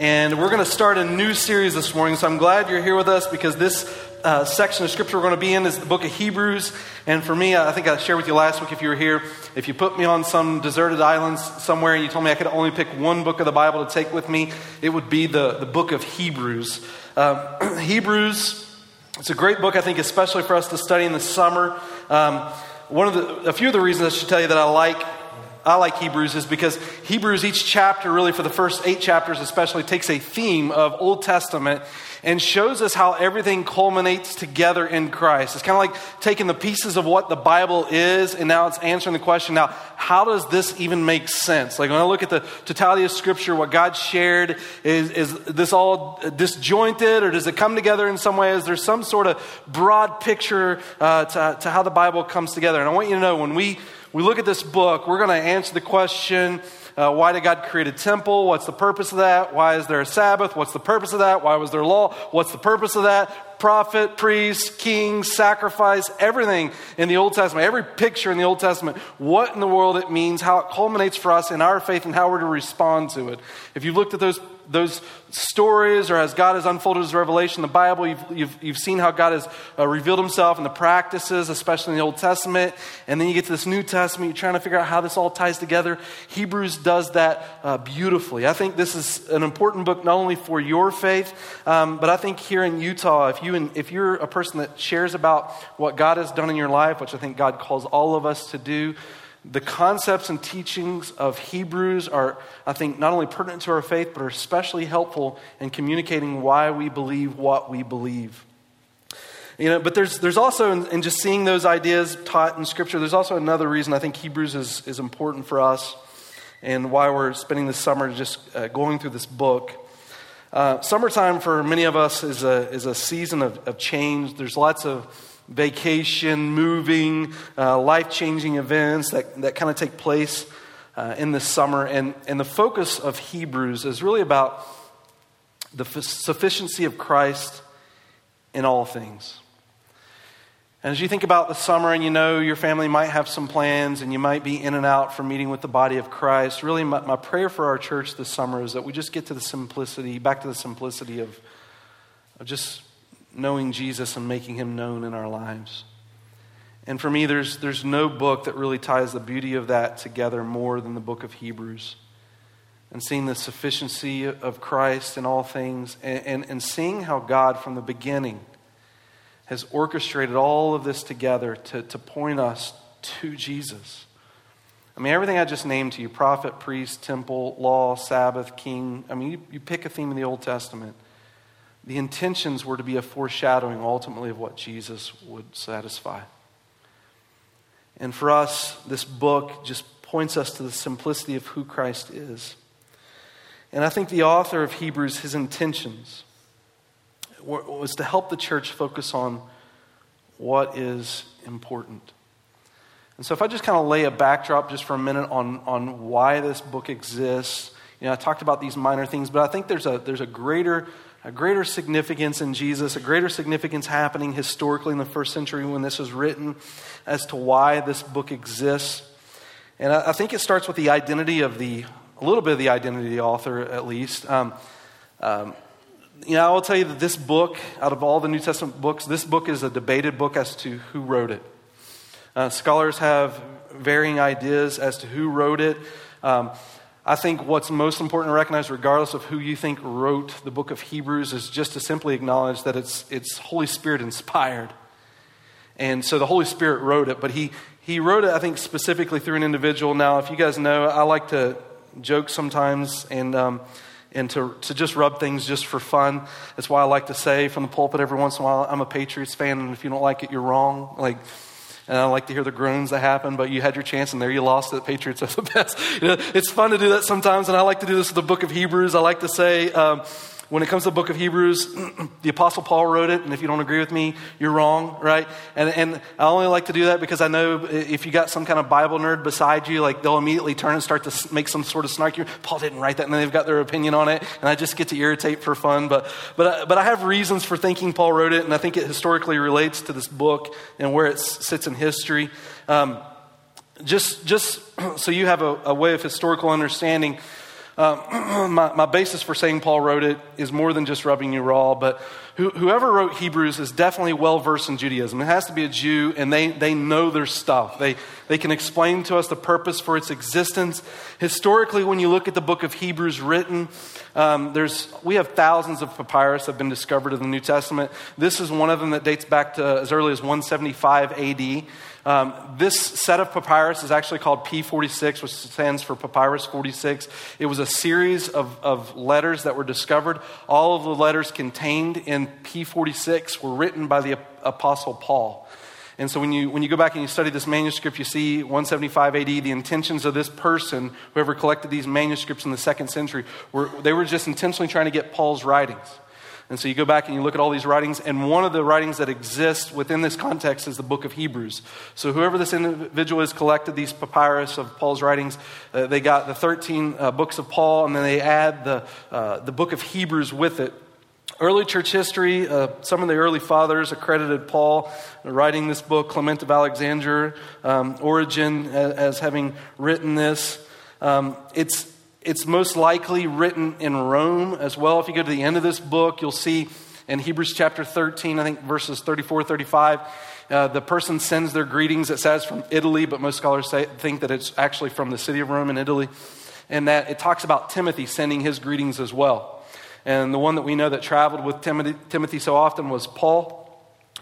And we're going to start a new series this morning. So I'm glad you're here with us because this uh, section of scripture we're going to be in is the book of Hebrews. And for me, I think I shared with you last week if you were here, if you put me on some deserted islands somewhere and you told me I could only pick one book of the Bible to take with me, it would be the, the book of Hebrews. Um, Hebrews, it's a great book, I think, especially for us to study in the summer. Um, one of the, a few of the reasons I should tell you that I like I like Hebrews is because Hebrews, each chapter, really for the first eight chapters especially, takes a theme of Old Testament and shows us how everything culminates together in Christ. It's kind of like taking the pieces of what the Bible is and now it's answering the question now, how does this even make sense? Like when I look at the totality of Scripture, what God shared, is, is this all disjointed or does it come together in some way? Is there some sort of broad picture uh, to, to how the Bible comes together? And I want you to know when we, we look at this book, we're going to answer the question uh, why did God create a temple? What's the purpose of that? Why is there a Sabbath? What's the purpose of that? Why was there law? What's the purpose of that? Prophet, priest, king, sacrifice, everything in the Old Testament, every picture in the Old Testament, what in the world it means, how it culminates for us in our faith, and how we're to respond to it. If you looked at those those stories or as God has unfolded his revelation in the Bible, you've, you've, you've seen how God has uh, revealed himself in the practices, especially in the Old Testament. And then you get to this New Testament, you're trying to figure out how this all ties together. Hebrews does that uh, beautifully. I think this is an important book not only for your faith, um, but I think here in Utah, if, you, if you're a person that shares about what God has done in your life, which I think God calls all of us to do, the concepts and teachings of Hebrews are, I think, not only pertinent to our faith, but are especially helpful in communicating why we believe what we believe. You know, but there's, there's also, in, in just seeing those ideas taught in Scripture, there's also another reason I think Hebrews is, is important for us and why we're spending this summer just uh, going through this book. Uh, summertime for many of us is a, is a season of, of change. There's lots of vacation, moving, uh, life changing events that, that kind of take place uh, in the summer. And, and the focus of Hebrews is really about the f- sufficiency of Christ in all things. And as you think about the summer and you know your family might have some plans and you might be in and out for meeting with the body of Christ, really my, my prayer for our church this summer is that we just get to the simplicity, back to the simplicity of, of just knowing Jesus and making him known in our lives. And for me, there's, there's no book that really ties the beauty of that together more than the book of Hebrews. And seeing the sufficiency of Christ in all things, and, and, and seeing how God from the beginning has orchestrated all of this together to, to point us to Jesus. I mean, everything I just named to you prophet, priest, temple, law, Sabbath, king. I mean, you, you pick a theme in the Old Testament the intentions were to be a foreshadowing ultimately of what Jesus would satisfy. And for us, this book just points us to the simplicity of who Christ is. And I think the author of Hebrews, his intentions was to help the church focus on what is important. And so, if I just kind of lay a backdrop just for a minute on, on why this book exists, you know, I talked about these minor things, but I think there's a, there's a greater a greater significance in Jesus, a greater significance happening historically in the first century when this was written as to why this book exists. And I, think it starts with the identity of the, a little bit of the identity of the author at least. Um, um, you know, I will tell you that this book, out of all the New Testament books, this book is a debated book as to who wrote it. Uh, scholars have varying ideas as to who wrote it. Um, I think what's most important to recognize, regardless of who you think wrote the book of Hebrews, is just to simply acknowledge that it's, it's Holy Spirit inspired. And so the Holy Spirit wrote it, but he, he wrote it, I think, specifically through an individual. Now, if you guys know, I like to joke sometimes and, um, and to, to just rub things just for fun. That's why I like to say from the pulpit every once in a while, I'm a Patriots fan, and if you don't like it, you're wrong. Like, and I like to hear the groans that happen, but you had your chance and there you lost it. Patriots are the best. You know, it's fun to do that sometimes, and I like to do this with the book of Hebrews. I like to say, um, when it comes to the book of Hebrews, the Apostle Paul wrote it, and if you don't agree with me, you're wrong, right? And, and I only like to do that because I know if you got some kind of Bible nerd beside you, like they'll immediately turn and start to make some sort of snarky, Paul didn't write that, and then they've got their opinion on it, and I just get to irritate for fun. But, but, but I have reasons for thinking Paul wrote it, and I think it historically relates to this book and where it sits in history. Um, just, just so you have a, a way of historical understanding, Uh, my, my, basis for saying Paul wrote it is more than just rubbing you raw, but who, whoever wrote Hebrews is definitely well versed in Judaism. It has to be a Jew, and they, they know their stuff. They, they can explain to us the purpose for its existence. Historically, when you look at the book of Hebrews written, um, there's, we have thousands of papyrus that have been discovered in the New Testament. This is one of them that dates back to as early as 175 AD. Um, this set of papyrus is actually called P46, which stands for Papyrus 46. It was a series of, of letters that were discovered. All of the letters contained in P46 were written by the Apostle Paul. And so when you, when you go back and you study this manuscript, you see 175 AD, the intentions of this person, whoever collected these manuscripts in the second century, were, they were just intentionally trying to get Paul's writings. And so you go back and you look at all these writings, and one of the writings that exists within this context is the book of Hebrews. So whoever this individual has collected these papyrus of Paul's writings, uh, they got the 13 uh, books of Paul, and then they add the, uh, the book of Hebrews with it. Early church history, uh, some of the early fathers accredited Paul writing this book, Clement of Alexandria, um, Origen as, as, having written this. Um, it's it's most likely written in Rome as well. If you go to the end of this book, you'll see in Hebrews chapter 13, I think verses 34, 35, uh, the person sends their greetings. It says from Italy, but most scholars say, think that it's actually from the city of Rome in Italy. And that it talks about Timothy sending his greetings as well. And the one that we know that traveled with Timothy, Timothy so often was Paul.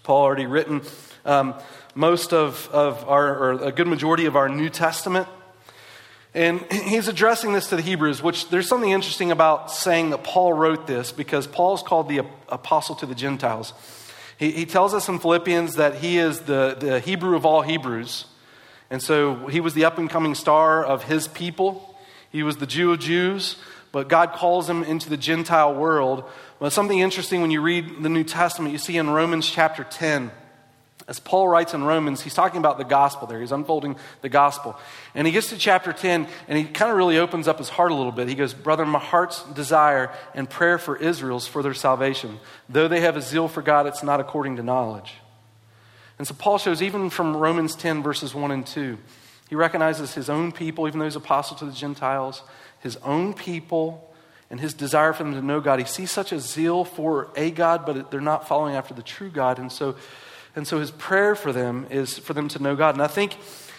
Paul already written um, most of, of our, or a good majority of our New Testament. And he's addressing this to the Hebrews, which there's something interesting about saying that Paul wrote this because Paul's called the apostle to the Gentiles. He, he tells us in Philippians that he is the, the Hebrew of all Hebrews. And so he was the up and coming star of his people. He was the Jew of Jews, but God calls him into the Gentile world. But something interesting when you read the New Testament, you see in Romans chapter 10 as Paul writes in Romans, he's talking about the gospel there. He's unfolding the gospel. And he gets to chapter 10, and he kind of really opens up his heart a little bit. He goes, Brother, my heart's desire and prayer for Israel's for their salvation. Though they have a zeal for God, it's not according to knowledge. And so Paul shows, even from Romans 10, verses 1 and 2, he recognizes his own people, even though he's apostle to the Gentiles, his own people, and his desire for them to know God. He sees such a zeal for a God, but they're not following after the true God. And so and so his prayer for them is for them to know God. And I think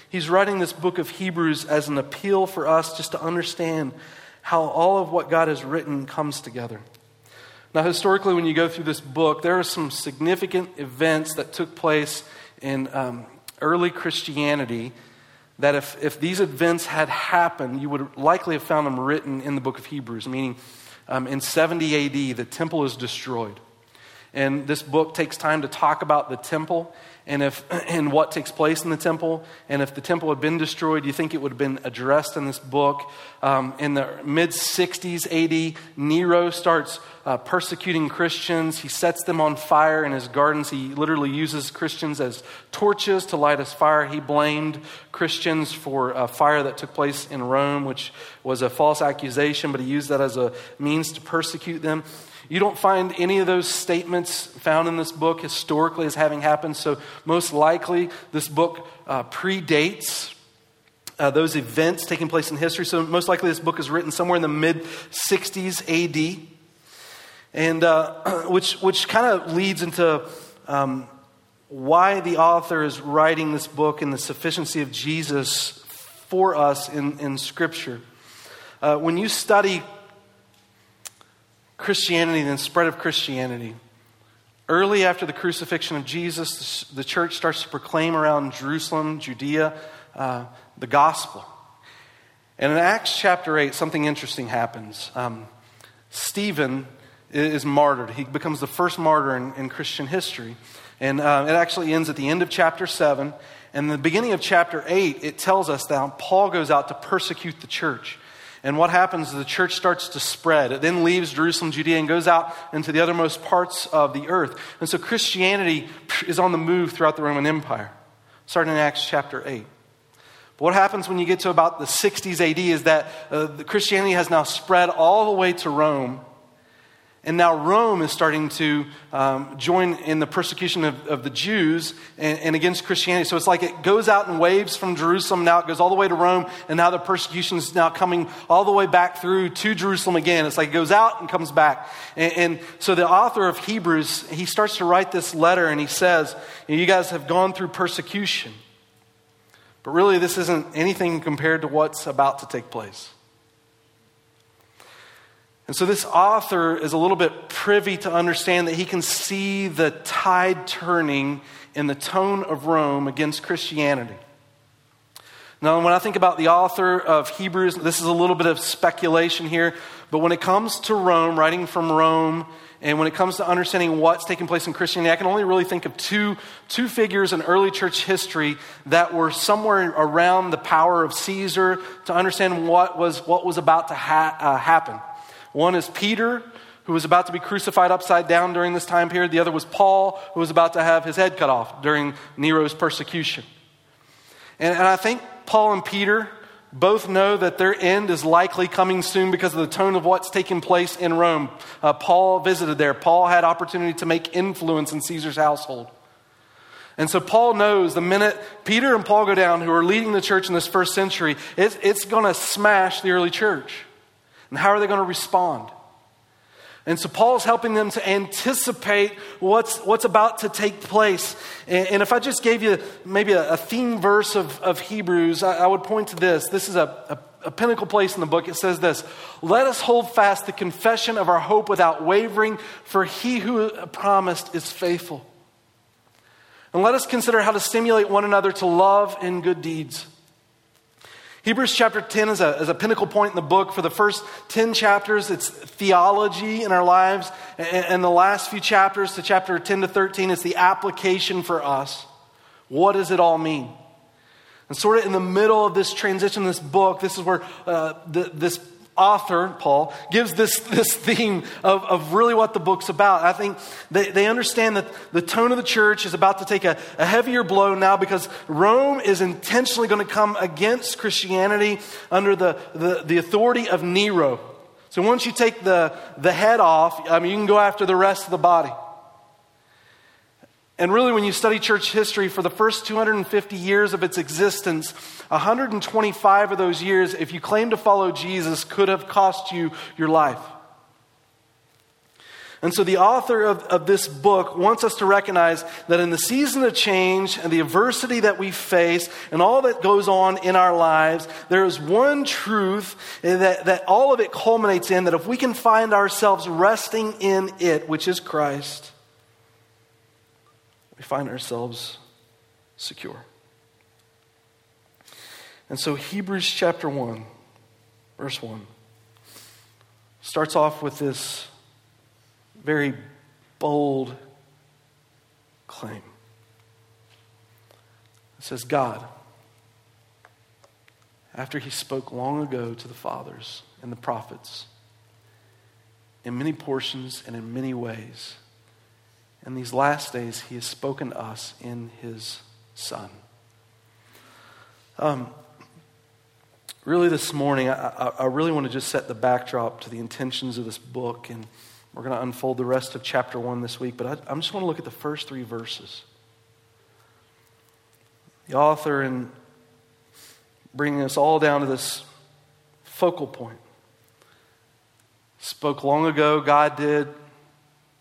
he's writing this book of Hebrews as an appeal for us just to understand how all of what God has written comes together. Now, historically, when you go through this book, there are some significant events that took place in um, early Christianity that if, if these events had happened, you would likely have found them written in the book of Hebrews, meaning um, in 70 AD, the temple is destroyed. And this book takes time to talk about the temple and, if, and what takes place in the temple. And if the temple had been destroyed, you think it would have been addressed in this book. Um, in the mid 60s AD, Nero starts uh, persecuting Christians. He sets them on fire in his gardens. He literally uses Christians as torches to light his fire. He blamed Christians for a fire that took place in Rome, which was a false accusation, but he used that as a means to persecute them. You don't find any of those statements found in this book historically as having happened, so most likely this book uh, predates uh, those events taking place in history. So, most likely, this book is written somewhere in the mid 60s AD, and uh, which, which kind of leads into um, why the author is writing this book and the sufficiency of Jesus for us in, in Scripture. Uh, when you study Christianity and the spread of Christianity. Early after the crucifixion of Jesus, the church starts to proclaim around Jerusalem, Judea, uh, the gospel. And in Acts chapter 8, something interesting happens. Um, Stephen is martyred. He becomes the first martyr in, in Christian history. And uh, it actually ends at the end of chapter 7. And the beginning of chapter 8, it tells us that Paul goes out to persecute the church. And what happens is the church starts to spread. It then leaves Jerusalem, Judea, and goes out into the othermost parts of the earth. And so Christianity is on the move throughout the Roman Empire, starting in Acts chapter 8. But what happens when you get to about the 60s AD is that uh, Christianity has now spread all the way to Rome. And now Rome is starting to um, join in the persecution of, of the Jews and, and, against Christianity. So it's like it goes out in waves from Jerusalem, now it goes all the way to Rome, and now the persecution is now coming all the way back through to Jerusalem again. It's like it goes out and comes back. And, and so the author of Hebrews, he starts to write this letter and he says, You guys have gone through persecution. But really, this isn't anything compared to what's about to take place. And so this author is a little bit privy to understand that he can see the tide turning in the tone of Rome against Christianity. Now, when I think about the author of Hebrews, this is a little bit of speculation here, but when it comes to Rome, writing from Rome, and when it comes to understanding what's taking place in Christianity, I can only really think of two, two figures in early church history that were somewhere around the power of Caesar to understand what was, what was about to ha- uh, happen. One is Peter, who was about to be crucified upside down during this time period. The other was Paul, who was about to have his head cut off during Nero's persecution. And, and I think Paul and Peter both know that their end is likely coming soon because of the tone of what's taking place in Rome. Uh, Paul visited there. Paul had opportunity to make influence in Caesar's household. And so Paul knows the minute Peter and Paul go down, who are leading the church in this first century, it's, it's going to smash the early church. And how are they going to respond? And so Paul's helping them to anticipate what's, what's about to take place. And, and if I just gave you maybe a, a theme verse of, of Hebrews, I, I, would point to this. This is a, a, a pinnacle place in the book. It says this Let us hold fast the confession of our hope without wavering, for he who promised is faithful. And let us consider how to stimulate one another to love and good deeds Hebrews chapter 10 is a, is a pinnacle point in the book. For the first 10 chapters, it's theology in our lives. And, and the last few chapters, to chapter 10 to 13, is the application for us. What does it all mean? And sort of in the middle of this transition, this book, this is where uh, the, this author, Paul, gives this, this theme of, of really what the book's about. I think they, they understand that the tone of the church is about to take a, a heavier blow now because Rome is intentionally going to come against Christianity under the, the, the authority of Nero. So once you take the, the head off, I mean, you can go after the rest of the body. And really, when you study church history, for the first 250 years of its existence, 125 of those years, if you claim to follow Jesus, could have cost you your life. And so the author of, of this book wants us to recognize that in the season of change and the adversity that we face and all that goes on in our lives, there is one truth that, that all of it culminates in that if we can find ourselves resting in it, which is Christ, we find ourselves secure. And so, Hebrews chapter 1, verse 1, starts off with this very bold claim. It says, God, after he spoke long ago to the fathers and the prophets, in many portions and in many ways, in these last days, he has spoken to us in his Son. Um, really this morning, I, I, really want to just set the backdrop to the intentions of this book, and we're going to unfold the rest of chapter one this week, but I, I just want to look at the first three verses. The author, in bringing us all down to this focal point, spoke long ago, God did,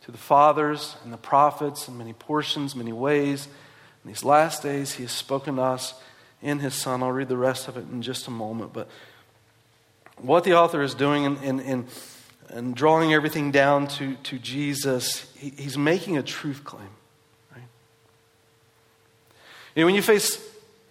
to the fathers and the prophets in many portions, many ways. In these last days, He has spoken to us in his son. I'll read the rest of it in just a moment. But what the author is doing in, in, in, in drawing everything down to, to Jesus, he, he's making a truth claim. Right? You know, when you face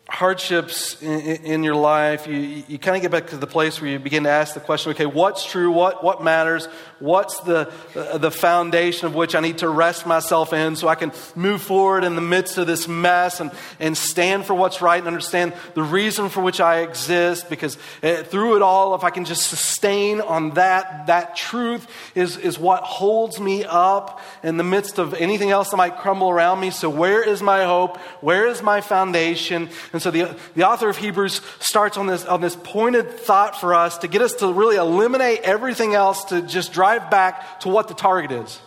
hardships in, in, your life, you, you kind of get back to the place where you begin to ask the question okay, what's true? What, what matters? What's the, uh, the foundation of which I need to rest myself in so I can move forward in the midst of this mess and, and stand for what's right and understand the reason for which I exist? Because uh, through it all, if I can just sustain on that, that truth is, is what holds me up in the midst of anything else that might crumble around me. So, where is my hope? Where is my foundation? And so the, the author of Hebrews starts on this, on this pointed thought for us to get us to really eliminate everything else to just drive back to what the target is.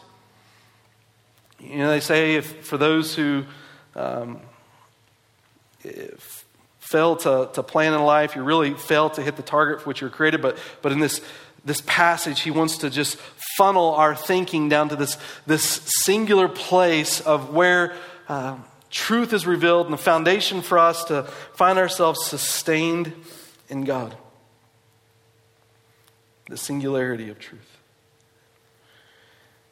You know, they say if, for those who um, fail to, to plan in life, you really fail to hit the target for which you're created. But, but in this, this passage, he wants to just funnel our thinking down to this, this singular place of where uh, truth is revealed and the foundation for us to find ourselves sustained in God. The singularity of truth.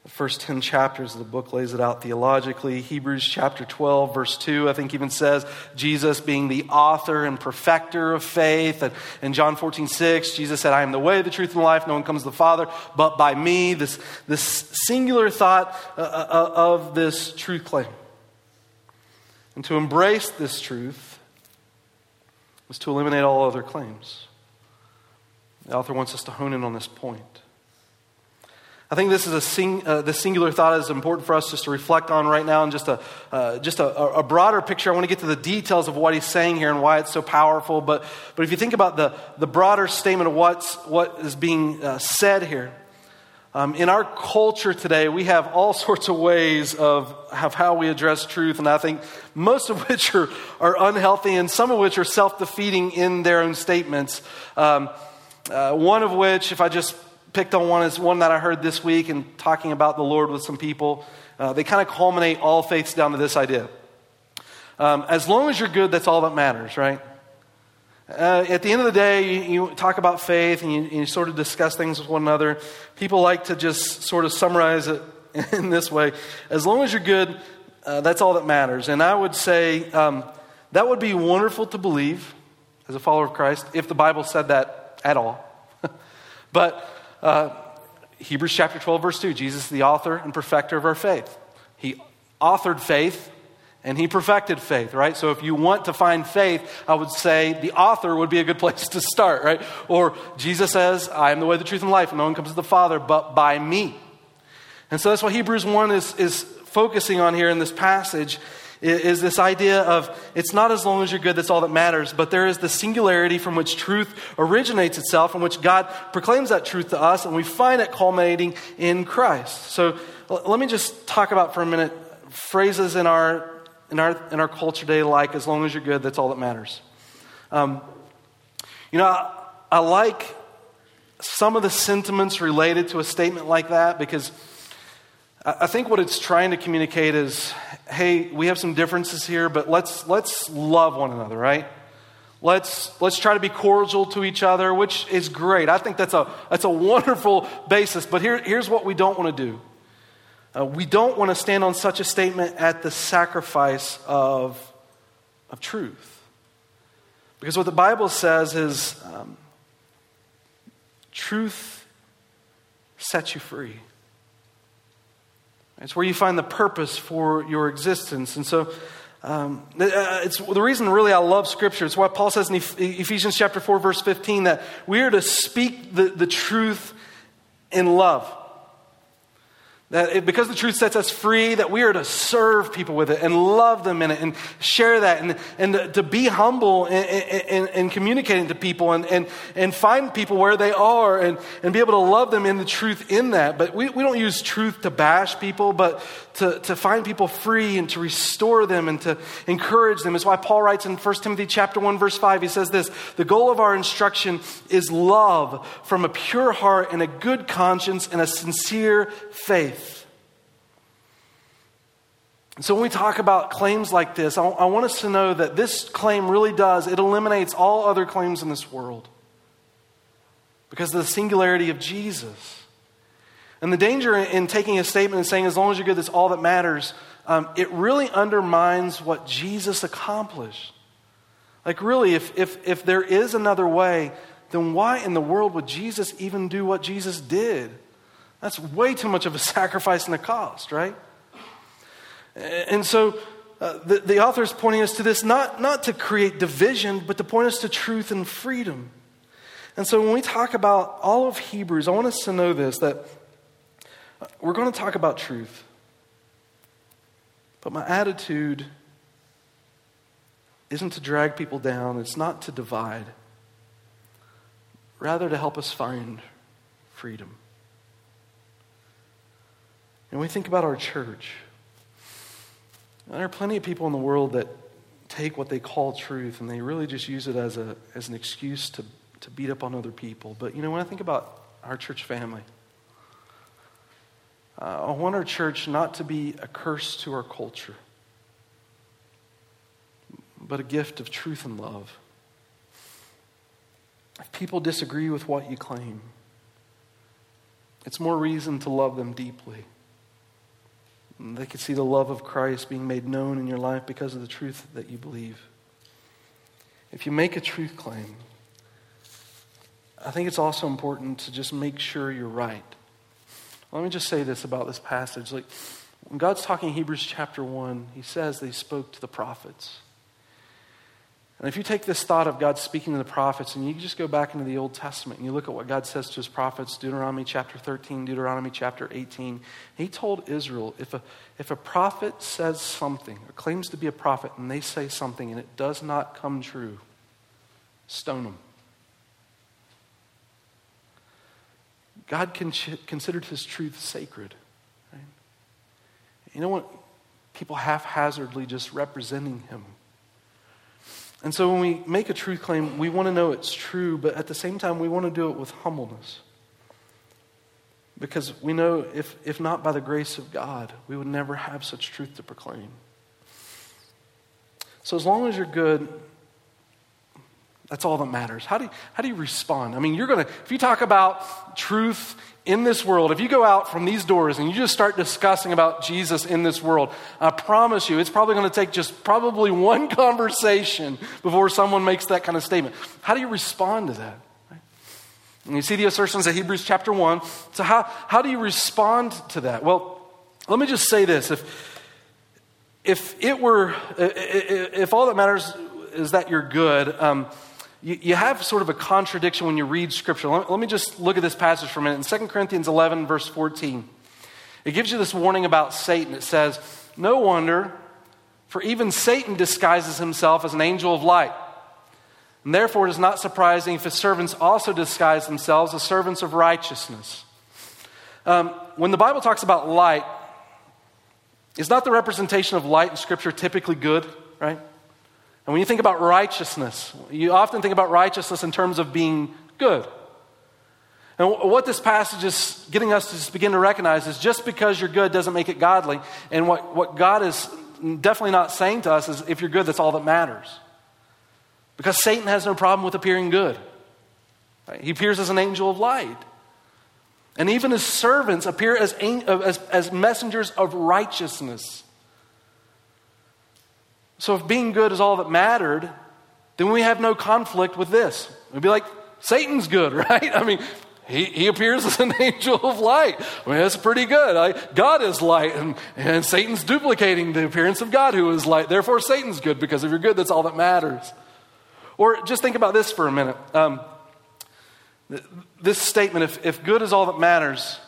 The first 10 chapters of the book lays it out theologically. Hebrews chapter 12, verse 2, I think even says Jesus being the author and perfecter of faith. And in John 14, 6, Jesus said, I am the way, the truth, and the life. No one comes to the Father but by me. This, this singular thought uh, uh, uh, of this truth claim. And to embrace this truth was to eliminate all other claims. The author wants us to hone in on this point. I think this is a sing, uh, the singular thought is important for us just to reflect on right now, and just a uh, just a, a, broader picture. I want to get to the details of what he's saying here and why it's so powerful. But but if you think about the the broader statement of what's what is being uh, said here, um, in our culture today, we have all sorts of ways of, of how we address truth, and I think most of which are are unhealthy, and some of which are self defeating in their own statements. Um, uh, one of which, if I just picked on one is one that I heard this week and talking about the Lord with some people. Uh, they kind of culminate all faiths down to this idea. Um, as long as you're good, that's all that matters, right? Uh, at the end of the day, you, you talk about faith and you, you, sort of discuss things with one another. People like to just sort of summarize it in this way. As long as you're good, uh, that's all that matters. And I would say um, that would be wonderful to believe as a follower of Christ if the Bible said that at all. but uh, Hebrews chapter 12, verse 2 Jesus is the author and perfecter of our faith. He authored faith and he perfected faith, right? So if you want to find faith, I would say the author would be a good place to start, right? Or Jesus says, I am the way, the truth, and life, no one comes to the Father but by me. And so that's what Hebrews 1 is, is focusing on here in this passage is this idea of it's not as long as you're good that's all that matters, but there is the singularity from which truth originates itself, in which God proclaims that truth to us, and we find it culminating in Christ. So let me just talk about for a minute phrases in our in our in our culture today, like as long as you're good, that's all that matters. Um, you know, I, I like some of the sentiments related to a statement like that because I think what it's trying to communicate is hey, we have some differences here, but let's, let's love one another, right? Let's, let's try to be cordial to each other, which is great. I think that's a, that's a wonderful basis. But here, here's what we don't want to do uh, we don't want to stand on such a statement at the sacrifice of, of truth. Because what the Bible says is um, truth sets you free. It's where you find the purpose for your existence. And so, um, uh, it's the reason really I love Scripture. It's what Paul says in Ephesians chapter 4, verse 15, that we are to speak the, the truth in love. That it, because the truth sets us free, that we are to serve people with it and love them in it and share that and, and to be humble in, in, in communicating to people and, and, and find people where they are and, and be able to love them in the truth in that. But we, we don't use truth to bash people, but to, to find people free and to restore them and to encourage them. Is why Paul writes in 1 Timothy chapter 1, verse 5, he says this the goal of our instruction is love from a pure heart and a good conscience and a sincere faith. So, when we talk about claims like this, I, I want us to know that this claim really does, it eliminates all other claims in this world because of the singularity of Jesus. And the danger in taking a statement and saying, as long as you're good, that's all that matters, um, it really undermines what Jesus accomplished. Like, really, if, if, if there is another way, then why in the world would Jesus even do what Jesus did? That's way too much of a sacrifice and a cost, right? And so uh, the, the author is pointing us to this not, not to create division, but to point us to truth and freedom. And so when we talk about all of Hebrews, I want us to know this that we're going to talk about truth. But my attitude isn't to drag people down, it's not to divide, rather to help us find freedom. And we think about our church. There are plenty of people in the world that take what they call truth and they really just use it as, a, as an excuse to, to beat up on other people. But you know, when I think about our church family, uh, I want our church not to be a curse to our culture, but a gift of truth and love. If people disagree with what you claim, it's more reason to love them deeply. They could see the love of Christ being made known in your life because of the truth that you believe. If you make a truth claim, I think it's also important to just make sure you're right. Let me just say this about this passage. Like, when God's talking Hebrews chapter 1, he says that he spoke to the prophets. And if you take this thought of God speaking to the prophets and you just go back into the Old Testament and you look at what God says to his prophets, Deuteronomy chapter 13, Deuteronomy chapter 18, he told Israel if a, if a prophet says something or claims to be a prophet and they say something and it does not come true, stone them. God considered his truth sacred. Right? You know what? People haphazardly just representing him and so when we make a truth claim, we want to know it's true, but at the same time, we want to do it with humbleness. Because we know if, if not by the grace of God, we would never have such truth to proclaim. So as long as you're good, that's all that matters. How do you, how do you respond? I mean, you're going to, if you talk about truth in this world, if you go out from these doors and you just start discussing about Jesus in this world, I promise you, it's probably going to take just probably one conversation before someone makes that kind of statement. How do you respond to that? And you see the assertions of Hebrews chapter 1. So, how, how do you respond to that? Well, let me just say this. If, if it were, if all that matters is that you're good, um, you, you have sort of a contradiction when you read Scripture. Let, let me just look at this passage for a minute. In 2 Corinthians 11, verse 14, it gives you this warning about Satan. It says, No wonder, for even Satan disguises himself as an angel of light. And therefore, it is not surprising if his servants also disguise themselves as servants of righteousness. Um, when the Bible talks about light, is not the representation of light in Scripture typically good, right? And when you think about righteousness, you often think about righteousness in terms of being good. And what this passage is getting us to just begin to recognize is just because you're good doesn't make it godly. And what, what God is definitely not saying to us is if you're good, that's all that matters. Because Satan has no problem with appearing good. He appears as an angel of light. And even his servants appear as, as, as messengers of righteousness. So if being good is all that mattered, then we have no conflict with this. We'd be like, Satan's good, right? I mean, he, he appears as an angel of light. I mean, that's pretty good. I, God is light, and, and Satan's duplicating the appearance of God who is light. Therefore, Satan's good because if you're good, that's all that matters. Or just think about this for a minute. Um, this statement, if, if good is all that matters,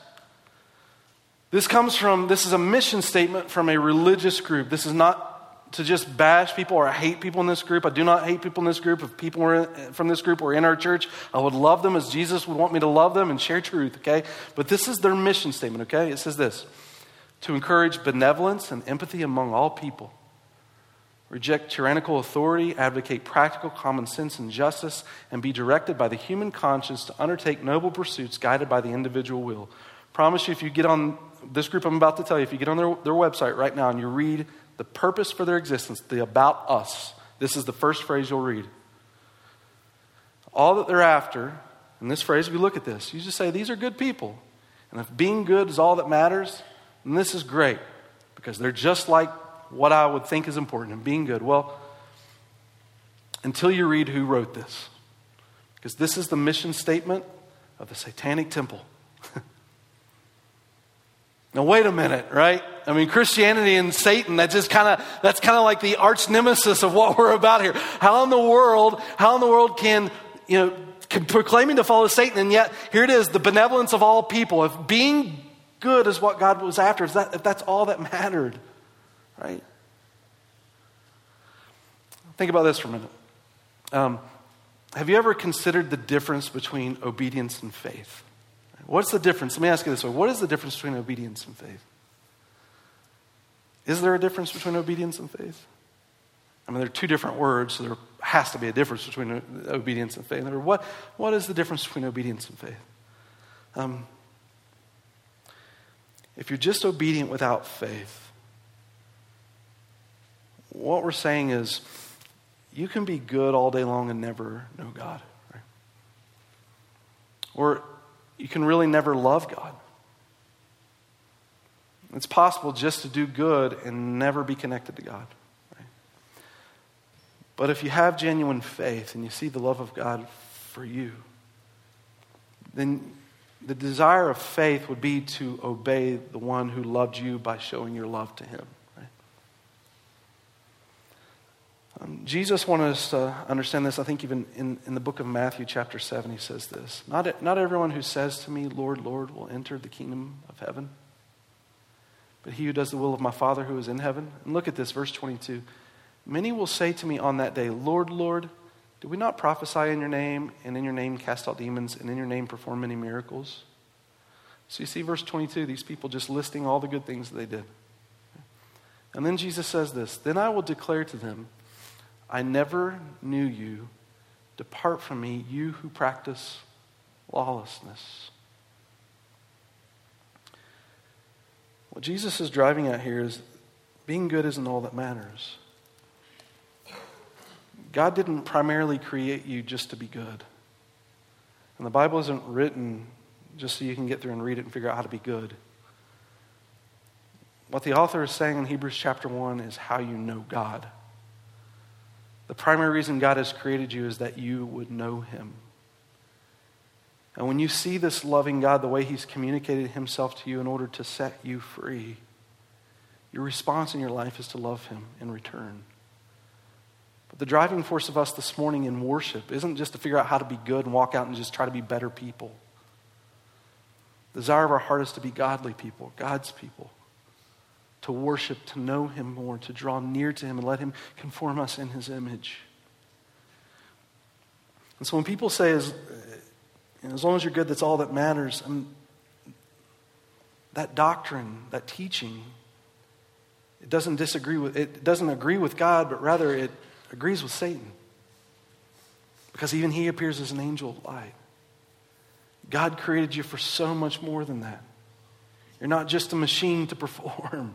this comes from, this is a mission statement from a religious group. This is not to just bash people or hate people in this group. I do not hate people in this group. If people were from this group were in our church, I would love them as Jesus would want me to love them and share truth, okay? But this is their mission statement, okay? It says this to encourage benevolence and empathy among all people, reject tyrannical authority, advocate practical common sense and justice, and be directed by the human conscience to undertake noble pursuits guided by the individual will. Promise you, if you get on this group I'm about to tell you, if you get on their, their website right now and you read the purpose for their existence, the about us. This is the first phrase you'll read. All that they're after, in this phrase, you look at this, you just say, These are good people. And if being good is all that matters, then this is great because they're just like what I would think is important in being good. Well, until you read who wrote this, because this is the mission statement of the Satanic Temple. Now, wait a minute, right? I mean, Christianity and Satan, that just kind of, that's kind of like the arch nemesis of what we're about here. How in the world, how in the world can, you know, can proclaiming to follow Satan, and yet here it is, the benevolence of all people. If being good is what God was after, if, that, if that's all that mattered, right? Think about this for a minute. Um, have you ever considered the difference between obedience and faith? What's the difference? Let me ask you this way What is the difference between obedience and faith? Is there a difference between obedience and faith? I mean, they're two different words, so there has to be a difference between obedience and faith. What, what is the difference between obedience and faith? Um, if you're just obedient without faith, what we're saying is you can be good all day long and never know God. Right? Or you can really never love God. It's possible just to do good and never be connected to God. Right? But if you have genuine faith and you see the love of God for you, then the desire of faith would be to obey the one who loved you by showing your love to him. Um, Jesus wanted us to understand this. I think even in, in the book of Matthew, chapter 7, he says this not, not everyone who says to me, Lord, Lord, will enter the kingdom of heaven, but he who does the will of my Father who is in heaven. And look at this, verse 22. Many will say to me on that day, Lord, Lord, did we not prophesy in your name, and in your name cast out demons, and in your name perform many miracles? So you see, verse 22, these people just listing all the good things that they did. And then Jesus says this Then I will declare to them, I never knew you. Depart from me, you who practice lawlessness. What Jesus is driving at here is being good isn't all that matters. God didn't primarily create you just to be good. And the Bible isn't written just so you can get through and read it and figure out how to be good. What the author is saying in Hebrews chapter 1 is how you know God. The primary reason God has created you is that you would know Him. And when you see this loving God, the way He's communicated Himself to you in order to set you free, your response in your life is to love Him in return. But the driving force of us this morning in worship isn't just to figure out how to be good and walk out and just try to be better people. The desire of our heart is to be godly people, God's people to worship, to know Him more, to draw near to Him, and let Him conform us in His image. And so when people say, as, as long as you're good, that's all that matters, that doctrine, that teaching, it doesn't disagree with, it doesn't agree with God, but rather it agrees with Satan. Because even he appears as an angel of light. God created you for so much more than that. You're not just a machine to perform.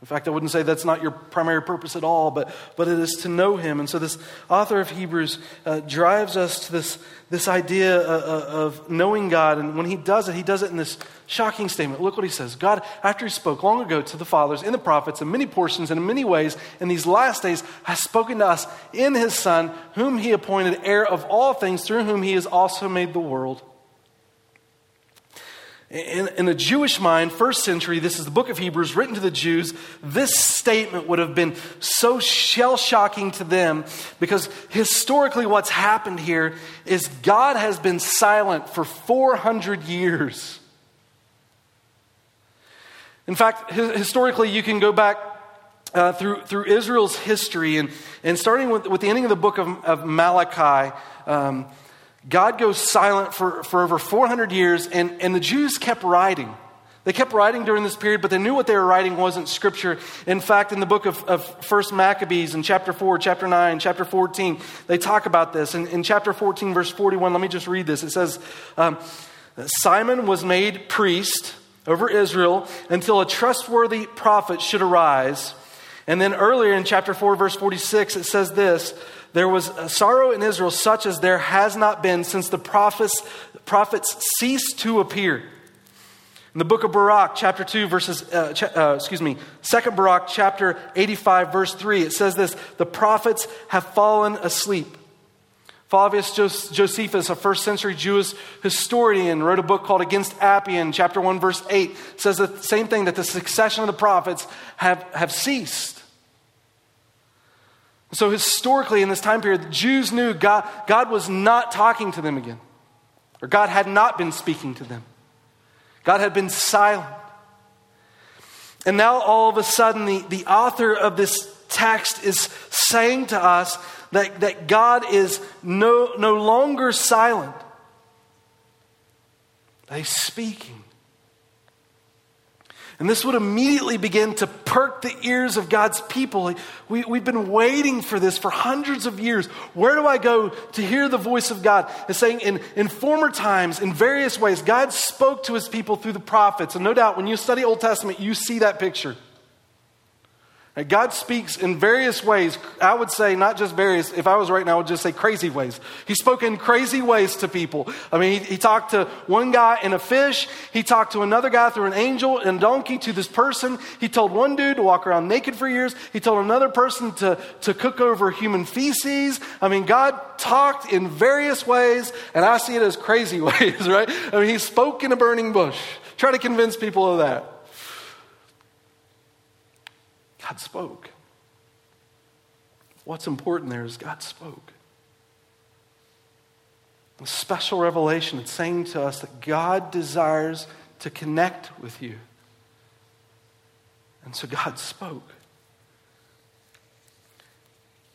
In fact, I wouldn't say that's not your primary purpose at all, but, but it is to know Him. And so, this author of Hebrews uh, drives us to this, this idea of, uh, uh, of knowing God. And when he does it, he does it in this shocking statement. Look what he says God, after he spoke long ago to the fathers in the prophets in many portions and in many ways, in these last days, has spoken to us in His Son, whom He appointed heir of all things, through whom He has also made the world. In, in, the Jewish mind, first century, this is the book of Hebrews written to the Jews. This statement would have been so shell shocking to them because historically, what's happened here is God has been silent for 400 years. In fact, historically, you can go back uh, through, through Israel's history, and, and starting with, with the ending of the book of, of Malachi. Um, God goes silent for, for over 400 years, and, and the Jews kept writing. They kept writing during this period, but they knew what they were writing wasn't scripture. In fact, in the book of, of 1 Maccabees, in chapter 4, chapter 9, chapter 14, they talk about this. In, in chapter 14, verse 41, let me just read this. It says, um, Simon was made priest over Israel until a trustworthy prophet should arise. And then earlier in chapter 4, verse 46, it says this there was sorrow in Israel such as there has not been since the prophets, prophets ceased to appear. In the book of Baruch, chapter 2, verses, uh, ch- uh, excuse me, second Baruch, chapter 85, verse 3, it says this The prophets have fallen asleep. Flavius Josephus, a first century Jewish historian, wrote a book called Against Apion, chapter 1, verse 8, says the same thing that the succession of the prophets have, have ceased. So, historically, in this time period, the Jews knew God, God was not talking to them again, or God had not been speaking to them. God had been silent. And now, all of a sudden, the, the author of this text is saying to us that, that God is no, no longer silent, he's speaking. And this would immediately begin to perk the ears of God's people. We, we've been waiting for this for hundreds of years. Where do I go to hear the voice of God? It's saying in, in former times, in various ways, God spoke to his people through the prophets. And no doubt, when you study Old Testament, you see that picture. God speaks in various ways. I would say, not just various, if I was right now, I would just say crazy ways. He spoke in crazy ways to people. I mean, he, he, talked to one guy in a fish. He talked to another guy through an angel and donkey to this person. He told one dude to walk around naked for years. He told another person to, to cook over human feces. I mean, God talked in various ways, and I see it as crazy ways, right? I mean, he spoke in a burning bush. Try to convince people of that. God spoke. What's important there is God spoke. A special revelation, it's saying to us that God desires to connect with you. And so God spoke.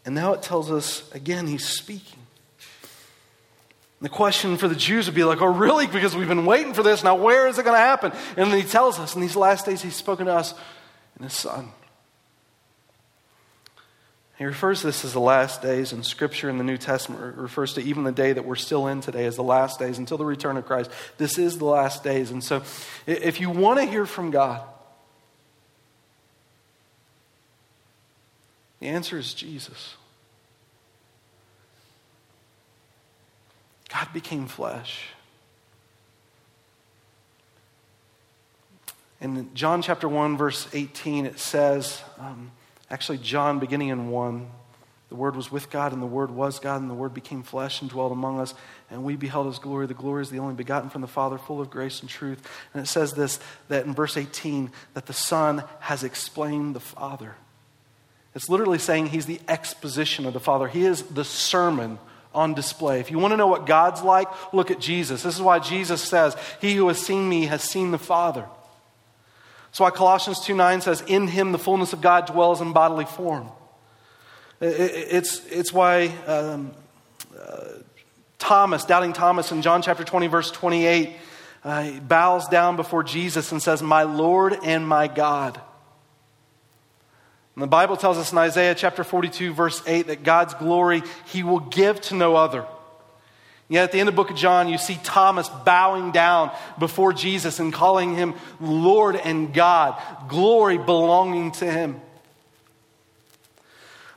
And now it tells us again, he's speaking. The question for the Jews would be like, oh, really? Because we've been waiting for this. Now, where is it going to happen? And then he tells us in these last days, he's spoken to us in his son. He refers to this as the last days, and Scripture in the New Testament refers to even the day that we're still in today as the last days until the return of Christ. This is the last days. And so, if you want to hear from God, the answer is Jesus. God became flesh. In John chapter 1, verse 18, it says, um, Actually, John, beginning in 1, the Word was with God, and the Word was God, and the Word became flesh and dwelt among us, and we beheld His glory. The glory is the only begotten from the Father, full of grace and truth. And it says this that in verse 18, that the Son has explained the Father. It's literally saying He's the exposition of the Father, He is the sermon on display. If you want to know what God's like, look at Jesus. This is why Jesus says, He who has seen me has seen the Father. That's why Colossians 2 9 says, In him the fullness of God dwells in bodily form. It's, it's why um, uh, Thomas, doubting Thomas in John chapter 20, verse 28, uh, bows down before Jesus and says, My Lord and my God. And the Bible tells us in Isaiah chapter 42, verse 8, that God's glory he will give to no other. Yet at the end of the book of John, you see Thomas bowing down before Jesus and calling him Lord and God, glory belonging to him.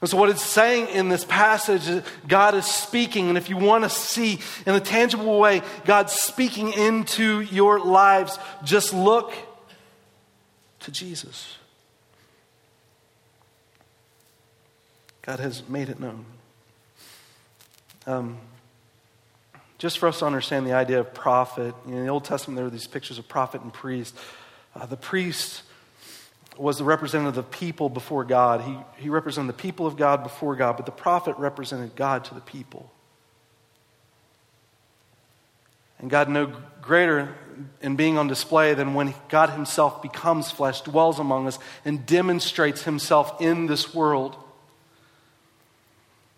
And so, what it's saying in this passage is God is speaking. And if you want to see in a tangible way God speaking into your lives, just look to Jesus. God has made it known. Um, just for us to understand the idea of prophet, in the Old Testament, there were these pictures of prophet and priest. Uh, the priest was the representative of the people before God. He, he represented the people of God before God, but the prophet represented God to the people. And God no greater in being on display than when God Himself becomes flesh, dwells among us, and demonstrates Himself in this world.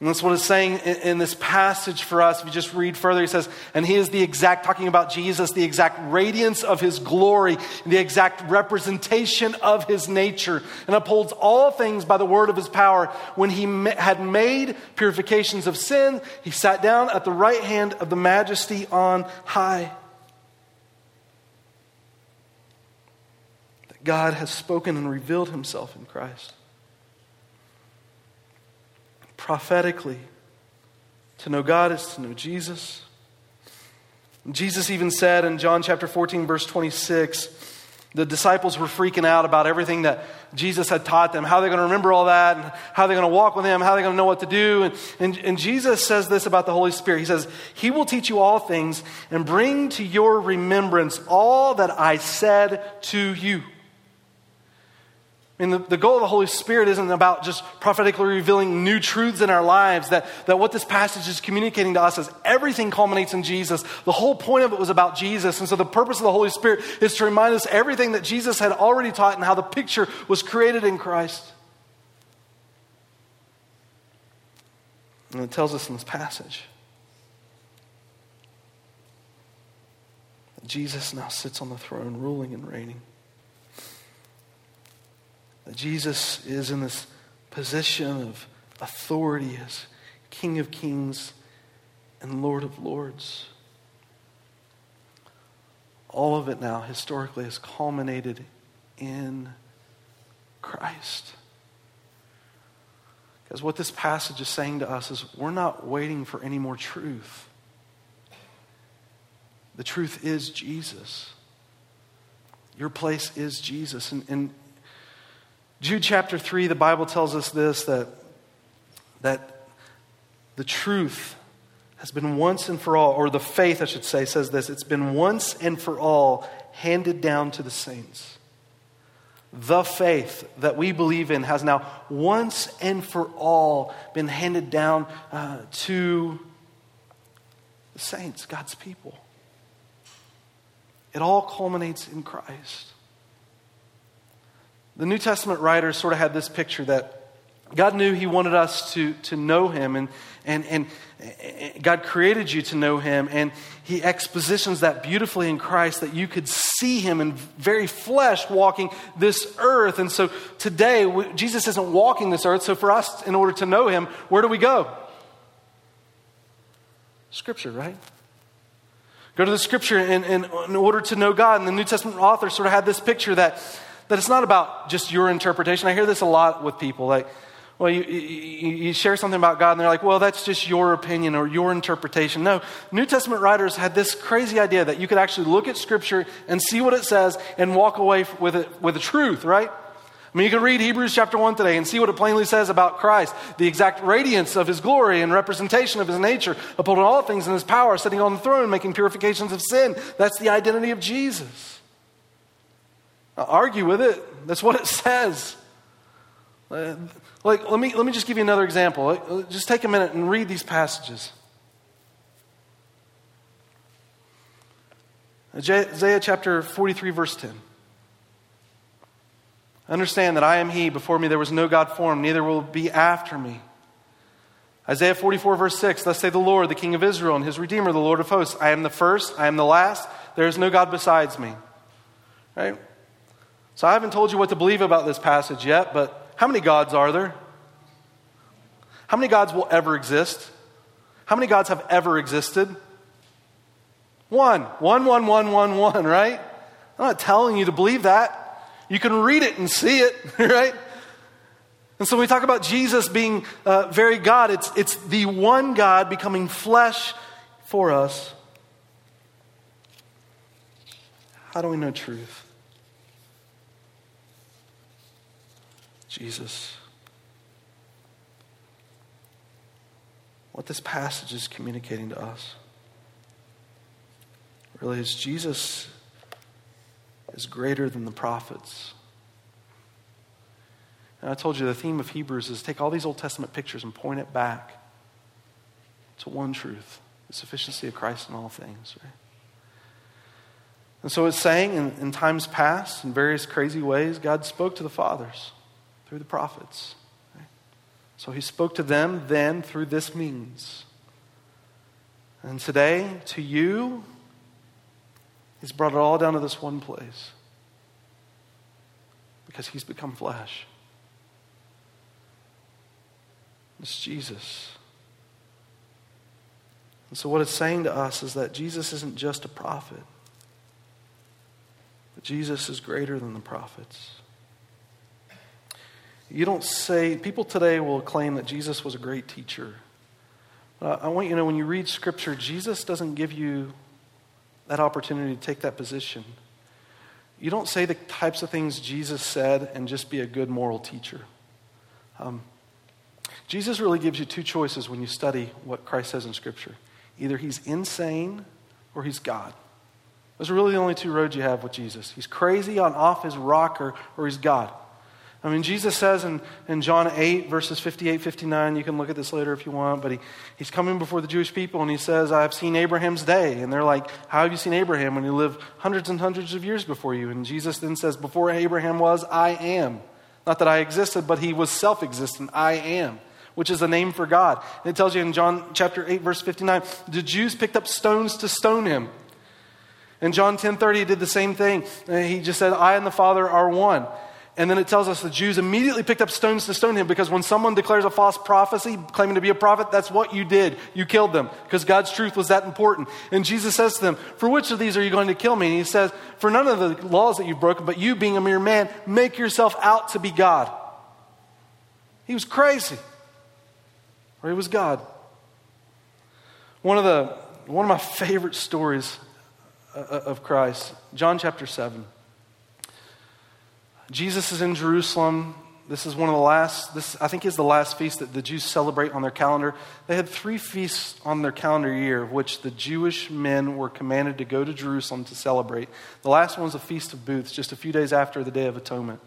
And that's what it's saying in, this passage for us. If you just read further, he says, and he is the exact, talking about Jesus, the exact radiance of his glory, the exact representation of his nature, and upholds all things by the word of his power. When he had made purifications of sin, he sat down at the right hand of the majesty on high. That God has spoken and revealed himself in Christ prophetically. To know God is to know Jesus. Jesus even said in John chapter 14, verse 26, the disciples were freaking out about everything that Jesus had taught them, how they're going to remember all that, and how they're going to walk with Him, how they're going to know what to do. And, and, and Jesus says this about the Holy Spirit He says, He will teach you all things and bring to your remembrance all that I said to you. I mean, the, the goal of the Holy Spirit isn't about just prophetically revealing new truths in our lives. That, that what this passage is communicating to us is everything culminates in Jesus. The whole point of it was about Jesus. And so the purpose of the Holy Spirit is to remind us everything that Jesus had already taught and how the picture was created in Christ. And it tells us in this passage that Jesus now sits on the throne, ruling and reigning. That Jesus is in this position of authority as King of kings and Lord of lords. All of it now, historically, has culminated in Christ. Because what this passage is saying to us is we're not waiting for any more truth. The truth is Jesus. Your place is Jesus. And in Jude chapter 3, the Bible tells us this that, that the truth has been once and for all, or the faith, I should say, says this it's been once and for all handed down to the saints the faith that we believe in has now once and for all been handed down uh, to the saints, God's people. It all culminates in Christ. The New Testament writers sort of had this picture that God knew He wanted us to, to know Him, and, and, and God created you to know Him, and He expositions that beautifully in Christ that you could see Him in very flesh walking this earth. And so today, Jesus isn't walking this earth, so for us, in order to know Him, where do we go? Scripture, right? Go to the Scripture in, in, in order to know God. And the New Testament author sort of had this picture that, that it's not about just your interpretation. I hear this a lot with people. Like, well, you, you, you, share something about God and they're like, well, that's just your opinion or your interpretation. No, New Testament writers had this crazy idea that you could actually look at Scripture and see what it says and walk away with it with the truth, right? I mean, you can read Hebrews chapter 1 today and see what it plainly says about Christ, the exact radiance of his glory and representation of his nature, upholding all things in his power, sitting on the throne, making purifications of sin. That's the identity of Jesus. Argue with it. That's what it says. Like, let me, let me just give you another example. Just take a minute and read these passages. Isaiah chapter 43, verse 10. Understand that I am He. Before me there was no God formed, neither will be after me. Isaiah 44, verse 6 Thus say the Lord, the King of Israel, and his Redeemer, the Lord of hosts I am the first, I am the last, there is no God besides me. Right? So I haven't told you what to believe about this passage yet, but how many gods are there? How many gods will ever exist? How many gods have ever existed? One. One, one, one, one, one, right? I'm not telling you to believe that. You can read it and see it, right? And so when we talk about Jesus being uh, very God, it's, it's the one God becoming flesh for us. How do we know truth? Jesus. What this passage is communicating to us really is Jesus is greater than the prophets. And I told you the theme of Hebrews is take all these Old Testament pictures and point it back to one truth the sufficiency of Christ in all things, right? And so it's saying in, in times past, in various crazy ways, God spoke to the fathers through the prophets. So he spoke to them then through this means. And today, to you, he's brought it all down to this one place because he's become flesh. It's Jesus. And so, what it's saying to us is that Jesus isn't just a prophet, but Jesus is greater than the prophets. You don't say, people today will claim that Jesus was a great teacher. Uh, I want you to know when you read Scripture, Jesus doesn't give you that opportunity to take that position. You don't say the types of things Jesus said and just be a good moral teacher. Um, Jesus really gives you two choices when you study what Christ says in Scripture either he's insane or he's God. Those are really the only two roads you have with Jesus. He's crazy on off his rocker or he's God. I mean, Jesus says in, in John 8, verses 58, 59, you can look at this later if you want, but he, he's coming before the Jewish people and he says, I've seen Abraham's day. And they're like, How have you seen Abraham when he lived hundreds and hundreds of years before you? And Jesus then says, Before Abraham was, I am. Not that I existed, but he was self existent. I am. which is a name for God. And it tells you in John chapter 8, verse 59, the Jews picked up stones to stone him. And John 10:30, he did the same thing. He just said, I and the Father are one. And then it tells us the Jews immediately picked up stones to stone him because when someone declares a false prophecy claiming to be a prophet, that's what you did. You killed them because God's truth was that important. And Jesus says to them, For which of these are you going to kill me? And he says, For none of the laws that you've broken, but you being a mere man, make yourself out to be God. He was crazy. Or he was God. One of, the, one of my favorite stories uh, of Christ, John chapter 7. Jesus is in Jerusalem. This is one of the last, this I think is the last feast that the Jews celebrate on their calendar. They had three feasts on their calendar year, which the Jewish men were commanded to go to Jerusalem to celebrate. The last one was a Feast of Booths, just a few days after the Day of Atonement.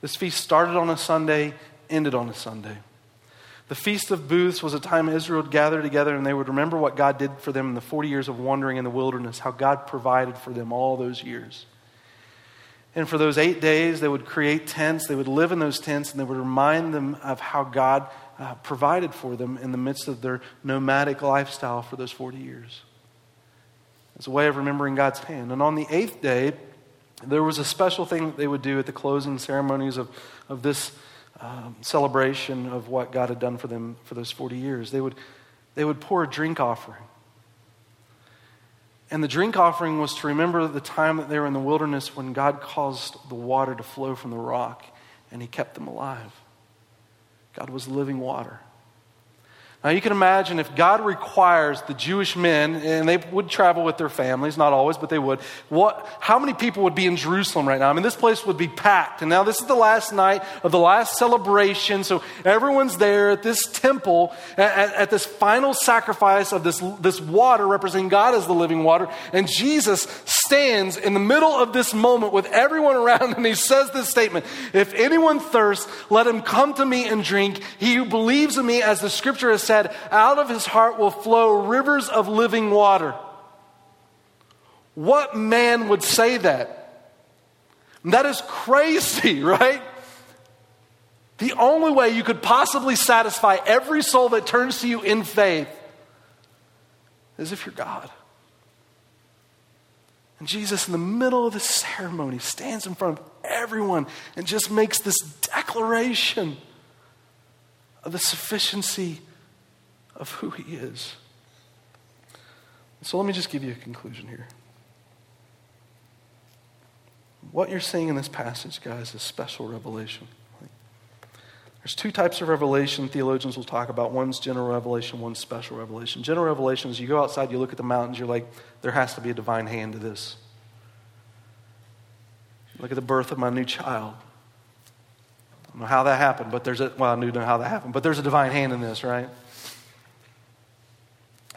This feast started on a Sunday, ended on a Sunday. The Feast of Booths was a time Israel would gather together and they would remember what God did for them in the 40 years of wandering in the wilderness, how God provided for them all those years. And for those eight days, they would create tents. They would live in those tents, and they would remind them of how God uh, provided for them in the midst of their nomadic lifestyle for those 40 years. It's a way of remembering God's hand. And on the eighth day, there was a special thing that they would do at the closing ceremonies of, of this um, celebration of what God had done for them for those 40 years. They would, they would pour a drink offering. And the drink offering was to remember the time that they were in the wilderness when God caused the water to flow from the rock and He kept them alive. God was living water. Now, you can imagine if God requires the Jewish men, and they would travel with their families, not always, but they would, what, how many people would be in Jerusalem right now? I mean, this place would be packed. And now, this is the last night of the last celebration. So, everyone's there at this temple, at, at this final sacrifice of this, this water representing God as the living water. And Jesus stands in the middle of this moment with everyone around, and he says this statement If anyone thirsts, let him come to me and drink. He who believes in me, as the scripture has said, out of his heart will flow rivers of living water. What man would say that? That is crazy, right? The only way you could possibly satisfy every soul that turns to you in faith is if you're God. And Jesus, in the middle of the ceremony, stands in front of everyone and just makes this declaration of the sufficiency of who he is. So let me just give you a conclusion here. What you're seeing in this passage, guys, is special revelation. There's two types of revelation theologians will talk about. One's general revelation, one's special revelation. General revelation is you go outside, you look at the mountains, you're like, there has to be a divine hand to this. Look at the birth of my new child. I don't know how that happened, but there's a, well, I do know how that happened, but there's a divine hand in this, right?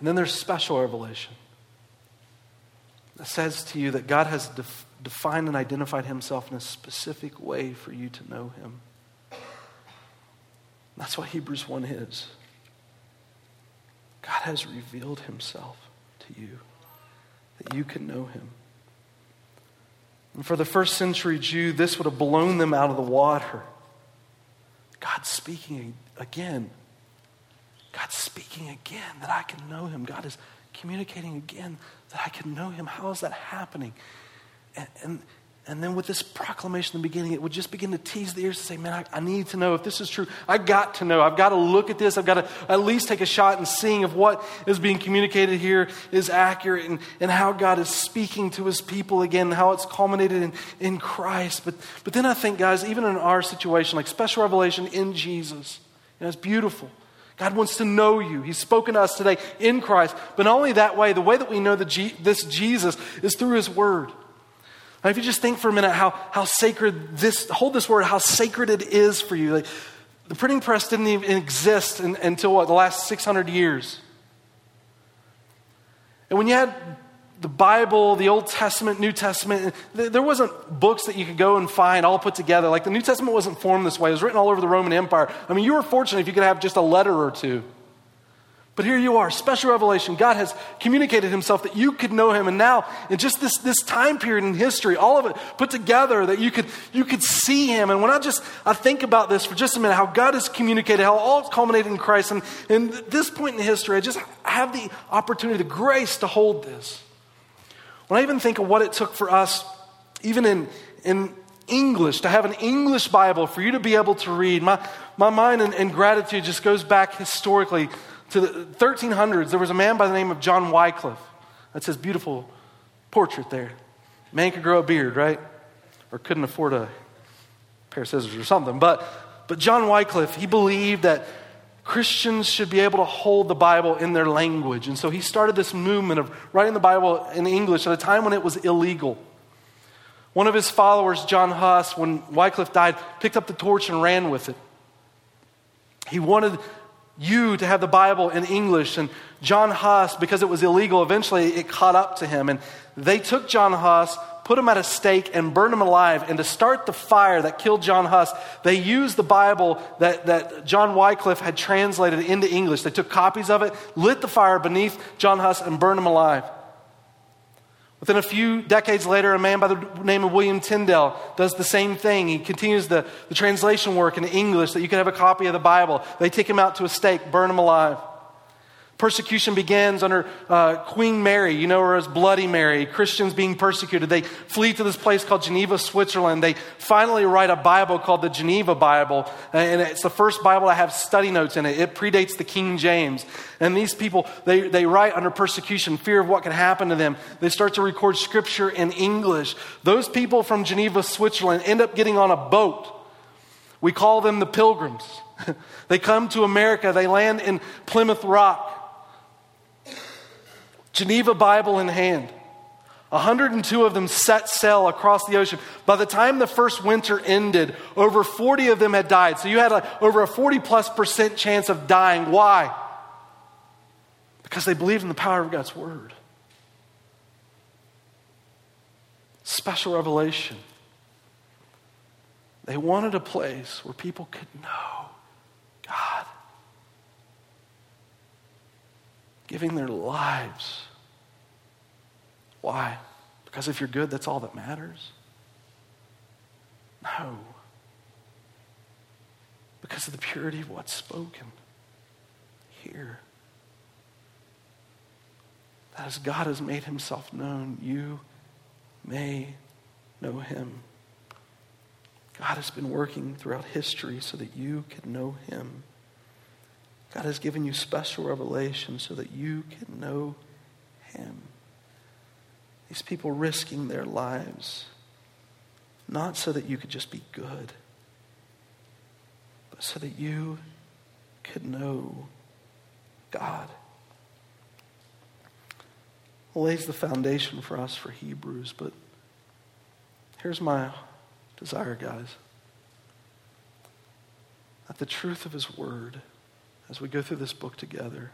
And then there's special revelation that says to you that God has def- defined and identified himself in a specific way for you to know him. That's what Hebrews 1 is. God has revealed himself to you that you can know him. And for the first century Jew, this would have blown them out of the water. God speaking again God's speaking again that I can know him. God is communicating again that I can know him. How is that happening? And, and, and then with this proclamation in the beginning, it would just begin to tease the ears to say, man, I, I, need to know if this is true. I got to know. I've got to look at this. I've got to at least take a shot and seeing if what is being communicated here is accurate and, and how God is speaking to his people again, how it's culminated in, in Christ. But, but then I think, guys, even in our situation, like special revelation in Jesus, you know, it's beautiful. God wants to know you. He's spoken to us today in Christ. But not only that way, the way that we know G- this Jesus is through His Word. Now, if you just think for a minute how, how sacred this, hold this word, how sacred it is for you. Like, the printing press didn't even exist in, until what, the last 600 years. And when you had the Bible, the Old Testament, New Testament, there wasn't books that you could go and find all put together. Like the New Testament wasn't formed this way. It was written all over the Roman Empire. I mean, you were fortunate if you could have just a letter or two. But here you are, special revelation. God has communicated himself that you could know him. And now, in just this, this time period in history, all of it put together, that you could, you could see him. And when I just I think about this for just a minute, how God has communicated, how all culminated in Christ. And in this point in history, I just have the opportunity, the grace to hold this. When I even think of what it took for us, even in, in English, to have an English Bible for you to be able to read, my, my mind and, and gratitude just goes back historically to the 1300s, there was a man by the name of John Wycliffe. That's his beautiful portrait there. Man could grow a beard, right? Or couldn't afford a pair of scissors or something. But, but John Wycliffe, he believed that Christians should be able to hold the Bible in their language. And so he started this movement of writing the Bible in English at a time when it was illegal. One of his followers, John Huss, when Wycliffe died, picked up the torch and ran with it. He wanted you to have the Bible in English. And John Huss, because it was illegal, eventually it caught up to him. And they took John Huss, put him at a stake, and burn him alive. And to start the fire that killed John Huss, they used the Bible that, that John Wycliffe had translated into English. They took copies of it, lit the fire beneath John Huss, and burned him alive. Within a few decades later, a man by the name of William Tyndale does the same thing. He continues the, the translation work in English that you can have a copy of the Bible. They take him out to a stake, burn him alive. Persecution begins under uh, Queen Mary. You know her as Bloody Mary. Christians being persecuted. They flee to this place called Geneva, Switzerland. They finally write a Bible called the Geneva Bible. And it's the first Bible to have study notes in it. It predates the King James. And these people, they, they write under persecution, fear of what could happen to them. They start to record scripture in English. Those people from Geneva, Switzerland end up getting on a boat. We call them the pilgrims. they come to America. They land in Plymouth Rock. Geneva Bible in hand. 102 of them set sail across the ocean. By the time the first winter ended, over 40 of them had died. So you had a, over a 40 plus percent chance of dying. Why? Because they believed in the power of God's word. Special revelation. They wanted a place where people could know God. giving their lives. Why? Because if you're good, that's all that matters? No. Because of the purity of what's spoken here. That as God has made himself known, you may know him. God has been working throughout history so that you can know him. God has given you special revelation so that you can know Him. These people risking their lives, not so that you could just be good, but so that you could know God. lays the foundation for us for Hebrews, but here's my desire, guys that the truth of His Word as we go through this book together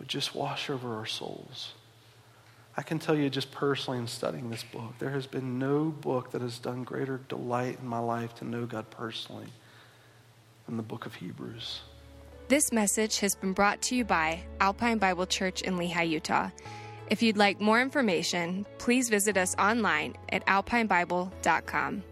would just wash over our souls. I can tell you just personally in studying this book, there has been no book that has done greater delight in my life to know God personally than the book of Hebrews. This message has been brought to you by Alpine Bible Church in Lehi, Utah. If you'd like more information, please visit us online at alpinebible.com.